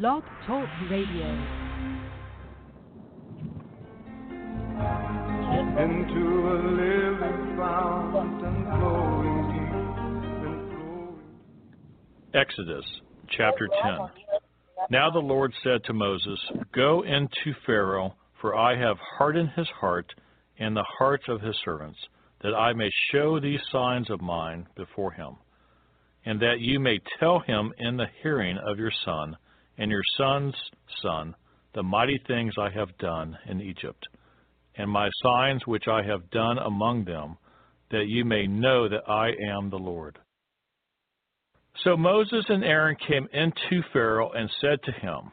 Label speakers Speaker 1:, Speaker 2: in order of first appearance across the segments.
Speaker 1: Blog Talk Radio.
Speaker 2: into a living fountain flowing deep and flowing.
Speaker 3: Exodus chapter 10. Now the Lord said to Moses, Go into Pharaoh, for I have hardened his heart and the hearts of his servants, that I may show these signs of mine before him, and that you may tell him in the hearing of your son and your son's son the mighty things I have done in Egypt, and my signs which I have done among them, that you may know that I am the Lord. So Moses and Aaron came into Pharaoh and said to him,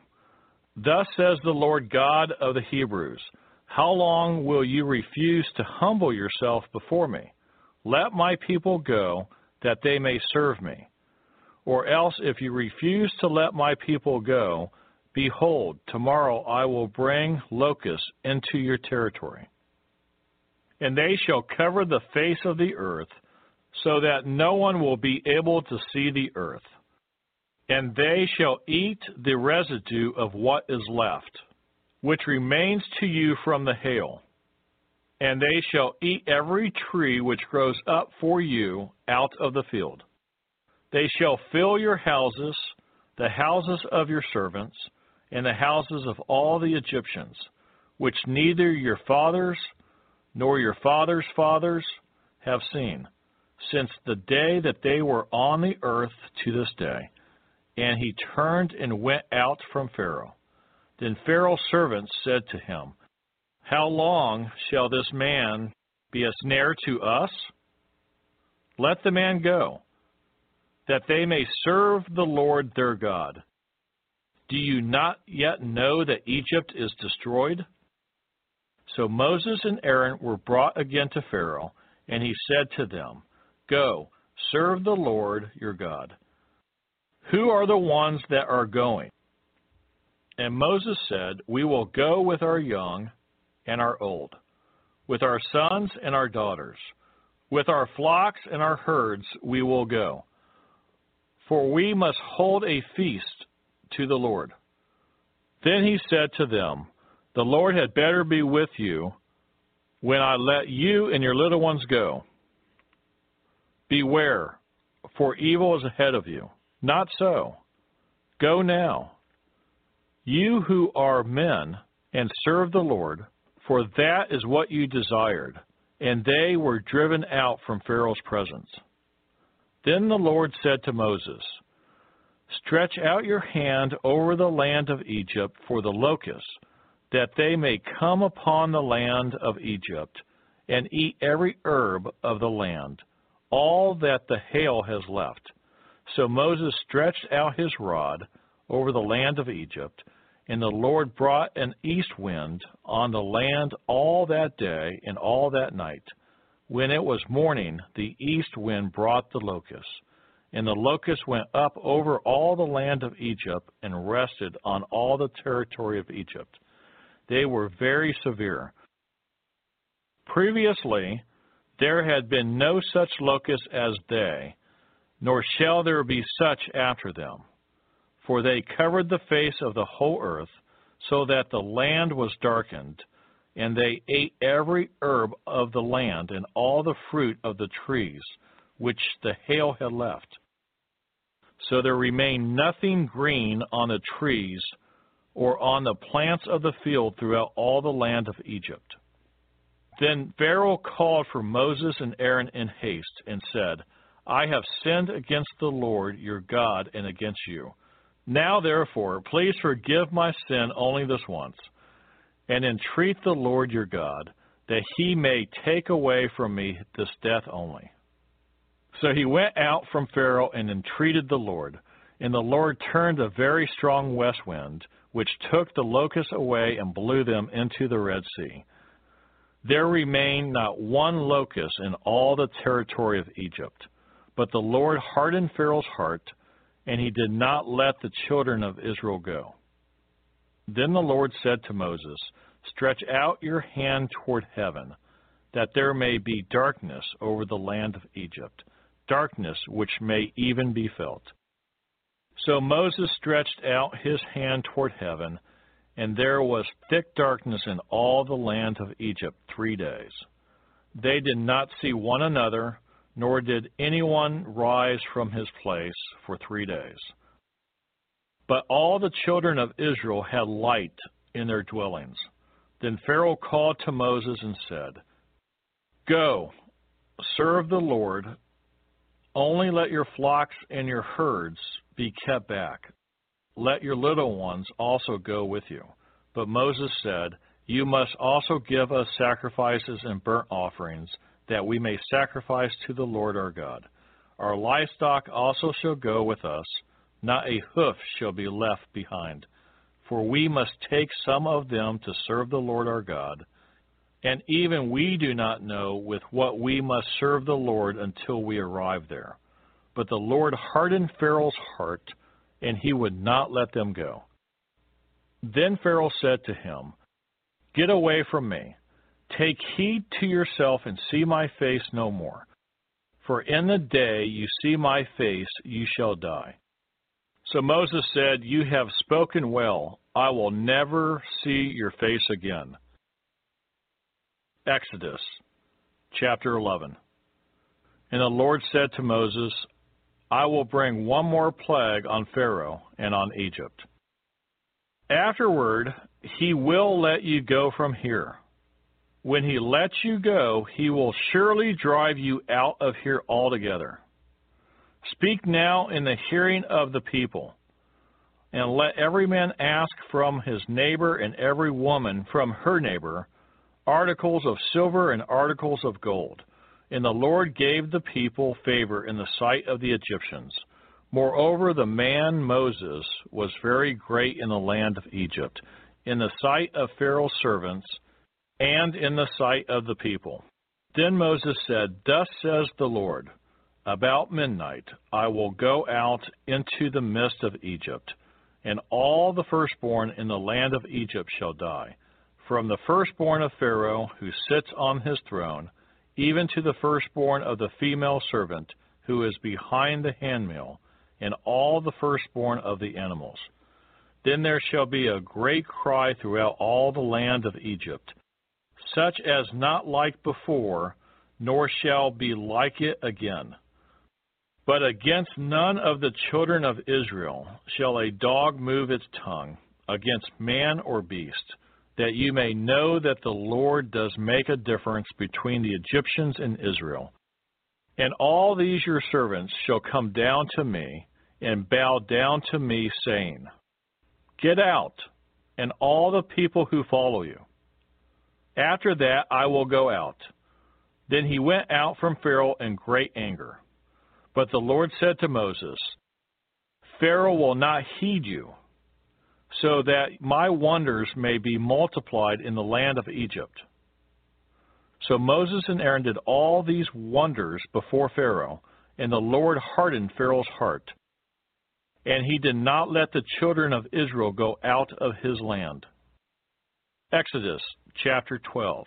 Speaker 3: Thus says the Lord God of the Hebrews, How long will you refuse to humble yourself before me? Let my people go, that they may serve me. Or else, if you refuse to let my people go, behold, tomorrow I will bring locusts into your territory. And they shall cover the face of the earth, so that no one will be able to see the earth. And they shall eat the residue of what is left, which remains to you from the hail. And they shall eat every tree which grows up for you out of the field. They shall fill your houses, the houses of your servants, and the houses of all the Egyptians, which neither your fathers nor your fathers' fathers have seen since the day that they were on the earth to this day. And he turned and went out from Pharaoh. Then Pharaoh's servants said to him, How long shall this man be a snare to us? Let the man go, that they may serve the Lord their God. Do you not yet know that Egypt is destroyed? So Moses and Aaron were brought again to Pharaoh, and he said to them, Go, serve the Lord your God. Who are the ones that are going? And Moses said, We will go with our young and our old, with our sons and our daughters, with our flocks and our herds we will go. For we must hold a feast to the Lord. Then he said to them, The Lord had better be with you when I let you and your little ones go. Beware, for evil is ahead of you. Not so. Go now. You who are men, and serve the Lord, for that is what you desired. And they were driven out from Pharaoh's presence. Then the Lord said to Moses, Stretch out your hand over the land of Egypt for the locusts, that they may come upon the land of Egypt, and eat every herb of the land all that the hail has left. So Moses stretched out his rod over the land of Egypt, and the Lord brought an east wind on the land all that day and all that night. When it was morning, the east wind brought the locusts, and the locusts went up over all the land of Egypt and rested on all the territory of Egypt. They were very severe. Previously, there had been no such locusts as they, nor shall there be such after them. For they covered the face of the whole earth, so that the land was darkened, and they ate every herb of the land and all the fruit of the trees which the hail had left. So there remained nothing green on the trees or on the plants of the field throughout all the land of Egypt. Then Pharaoh called for Moses and Aaron in haste and said, I have sinned against the Lord your God and against you. Now therefore, please forgive my sin only this once, and entreat the Lord your God, that he may take away from me this death only. So he went out from Pharaoh and entreated the Lord. And the Lord turned a very strong west wind, which took the locusts away and blew them into the Red Sea. There remained not one locust in all the territory of Egypt. But the Lord hardened Pharaoh's heart, and he did not let the children of Israel go. Then the Lord said to Moses, Stretch out your hand toward heaven, that there may be darkness over the land of Egypt, darkness which may even be felt. So Moses stretched out his hand toward heaven, and there was thick darkness in all the land of Egypt three days. They did not see one another, nor did anyone rise from his place for three days. But all the children of Israel had light in their dwellings. Then Pharaoh called to Moses and said, Go, serve the Lord, only let your flocks and your herds be kept back. Let your little ones also go with you. But Moses said, You must also give us sacrifices and burnt offerings, that we may sacrifice to the Lord our God. Our livestock also shall go with us, not a hoof shall be left behind. For we must take some of them to serve the Lord our God. And even we do not know with what we must serve the Lord until we arrive there. But the Lord hardened Pharaoh's heart, and he would not let them go. Then Pharaoh said to him, Get away from me. Take heed to yourself and see my face no more. For in the day you see my face, you shall die. So Moses said, You have spoken well. I will never see your face again. Exodus chapter 11. And the Lord said to Moses, I will bring one more plague on Pharaoh and on Egypt. Afterward, he will let you go from here. When he lets you go, he will surely drive you out of here altogether. Speak now in the hearing of the people, and let every man ask from his neighbor and every woman from her neighbor articles of silver and articles of gold and the Lord gave the people favor in the sight of the Egyptians. Moreover, the man Moses was very great in the land of Egypt, in the sight of Pharaoh's servants, and in the sight of the people. Then Moses said, Thus says the Lord, About midnight I will go out into the midst of Egypt, and all the firstborn in the land of Egypt shall die, from the firstborn of Pharaoh who sits on his throne even to the firstborn of the female servant who is behind the handmill, and all the firstborn of the animals. Then there shall be a great cry throughout all the land of Egypt, such as not like before, nor shall be like it again. But against none of the children of Israel shall a dog move its tongue, against man or beast that you may know that the Lord does make a difference between the Egyptians and Israel. And all these your servants shall come down to me and bow down to me, saying, Get out, and all the people who follow you. After that I will go out. Then he went out from Pharaoh in great anger. But the Lord said to Moses, Pharaoh will not heed you so that my wonders may be multiplied in the land of Egypt. So Moses and Aaron did all these wonders before Pharaoh, and the Lord hardened Pharaoh's heart. And he did not let the children of Israel go out of his land. Exodus chapter 12.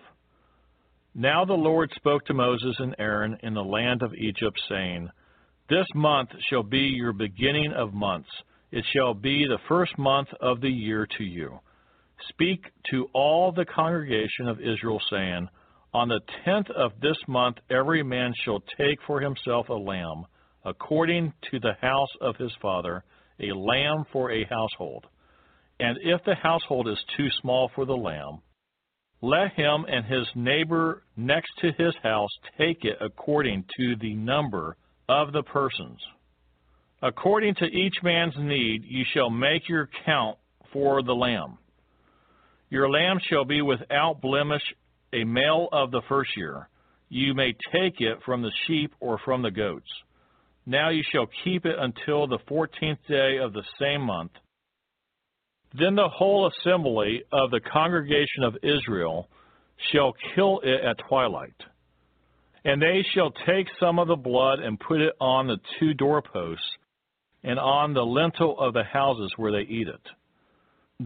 Speaker 3: Now the Lord spoke to Moses and Aaron in the land of Egypt, saying, This month shall be your beginning of months it shall be the first month of the year to you. Speak to all the congregation of Israel, saying, On the tenth of this month every man shall take for himself a lamb, according to the house of his father, a lamb for a household. And if the household is too small for the lamb, let him and his neighbor next to his house take it according to the number of the persons. According to each man's need, you shall make your count for the lamb. Your lamb shall be without blemish, a male of the first year. You may take it from the sheep or from the goats. Now you shall keep it until the fourteenth day of the same month. Then the whole assembly of the congregation of Israel shall kill it at twilight. And they shall take some of the blood and put it on the two doorposts and on the lintel of the houses where they eat it.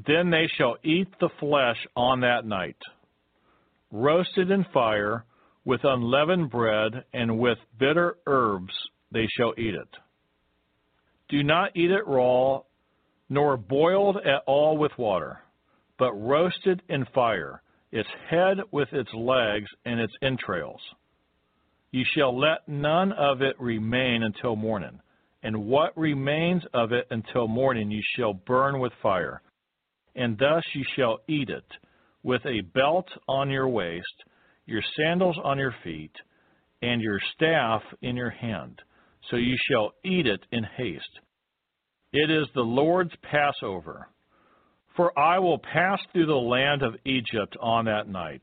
Speaker 3: Then they shall eat the flesh on that night, roasted in fire, with unleavened bread, and with bitter herbs they shall eat it. Do not eat it raw, nor boiled at all with water, but roasted in fire, its head with its legs and its entrails. You shall let none of it remain until morning, and what remains of it until morning you shall burn with fire. And thus you shall eat it, with a belt on your waist, your sandals on your feet, and your staff in your hand. So you shall eat it in haste. It is the Lord's Passover. For I will pass through the land of Egypt on that night,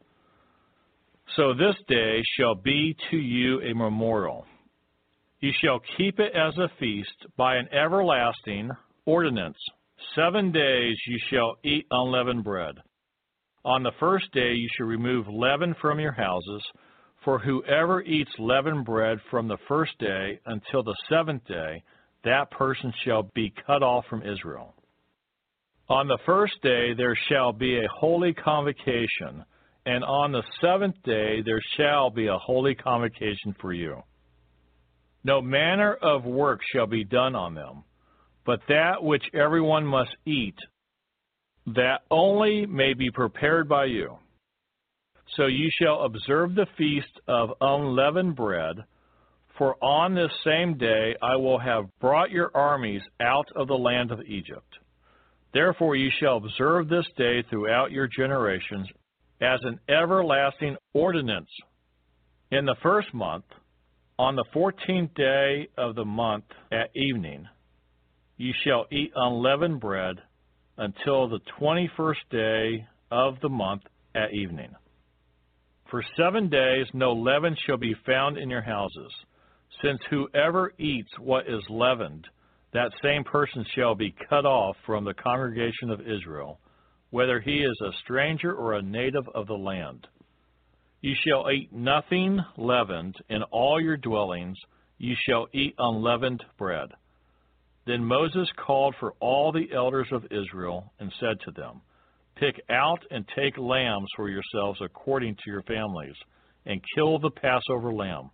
Speaker 3: So this day shall be to you a memorial. You shall keep it as a feast by an everlasting ordinance. Seven days you shall eat unleavened bread. On the first day you shall remove leaven from your houses, for whoever eats leavened bread from the first day until the seventh day, that person shall be cut off from Israel. On the first day there shall be a holy convocation, and on the seventh day there shall be a holy convocation for you. No manner of work shall be done on them, but that which everyone must eat that only may be prepared by you. So you shall observe the feast of unleavened bread, for on this same day I will have brought your armies out of the land of Egypt. Therefore you shall observe this day throughout your generations as an everlasting ordinance. In the first month, on the fourteenth day of the month at evening, you shall eat unleavened bread until the 21st day of the month at evening. For seven days no leaven shall be found in your houses, since whoever eats what is leavened, that same person shall be cut off from the congregation of Israel, whether he is a stranger or a native of the land. You shall eat nothing leavened in all your dwellings, you shall eat unleavened bread. Then Moses called for all the elders of Israel and said to them, Pick out and take lambs for yourselves according to your families, and kill the Passover lamb.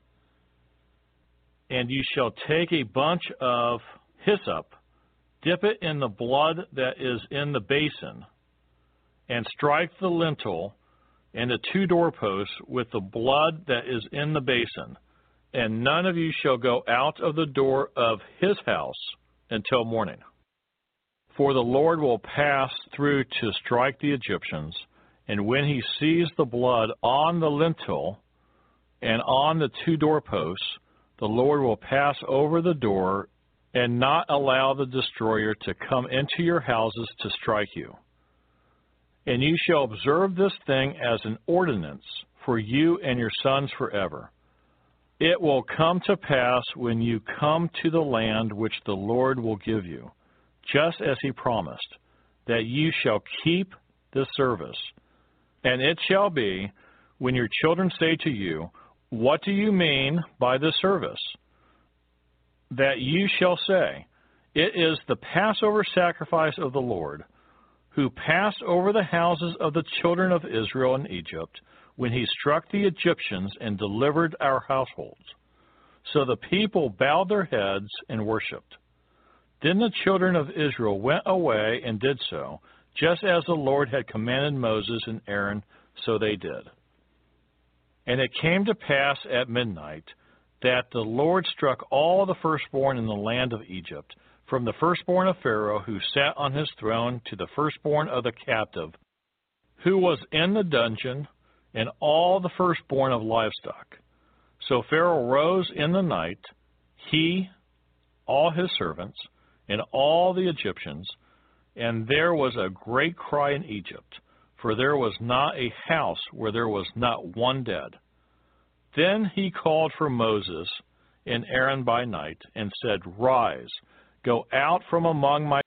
Speaker 3: And you shall take a bunch of hyssop, dip it in the blood that is in the basin, and strike the lintel and the two doorposts with the blood that is in the basin. And none of you shall go out of the door of his house until morning. For the Lord will pass through to strike the Egyptians, and when he sees the blood on the lintel and on the two doorposts, the Lord will pass over the door and not allow the destroyer to come into your houses to strike you. And you shall observe this thing as an ordinance for you and your sons forever. It will come to pass when you come to the land which the Lord will give you, just as he promised, that you shall keep this service. And it shall be, when your children say to you, What do you mean by this service? That you shall say, It is the Passover sacrifice of the Lord, who passed over the houses of the children of Israel in Egypt when he struck the Egyptians and delivered our households. So the people bowed their heads and worshipped. Then the children of Israel went away and did so, just as the Lord had commanded Moses and Aaron, so they did. And it came to pass at midnight that the Lord struck all the firstborn in the land of Egypt, from the firstborn of Pharaoh who sat on his throne to the firstborn of the captive, who was in the dungeon, and all the firstborn of livestock. So Pharaoh rose in the night, he, all his servants, and all the Egyptians, and there was a great cry in Egypt, for there was not a house where there was not one dead. Then he called for Moses and Aaron by night, and said, Rise, go out from among my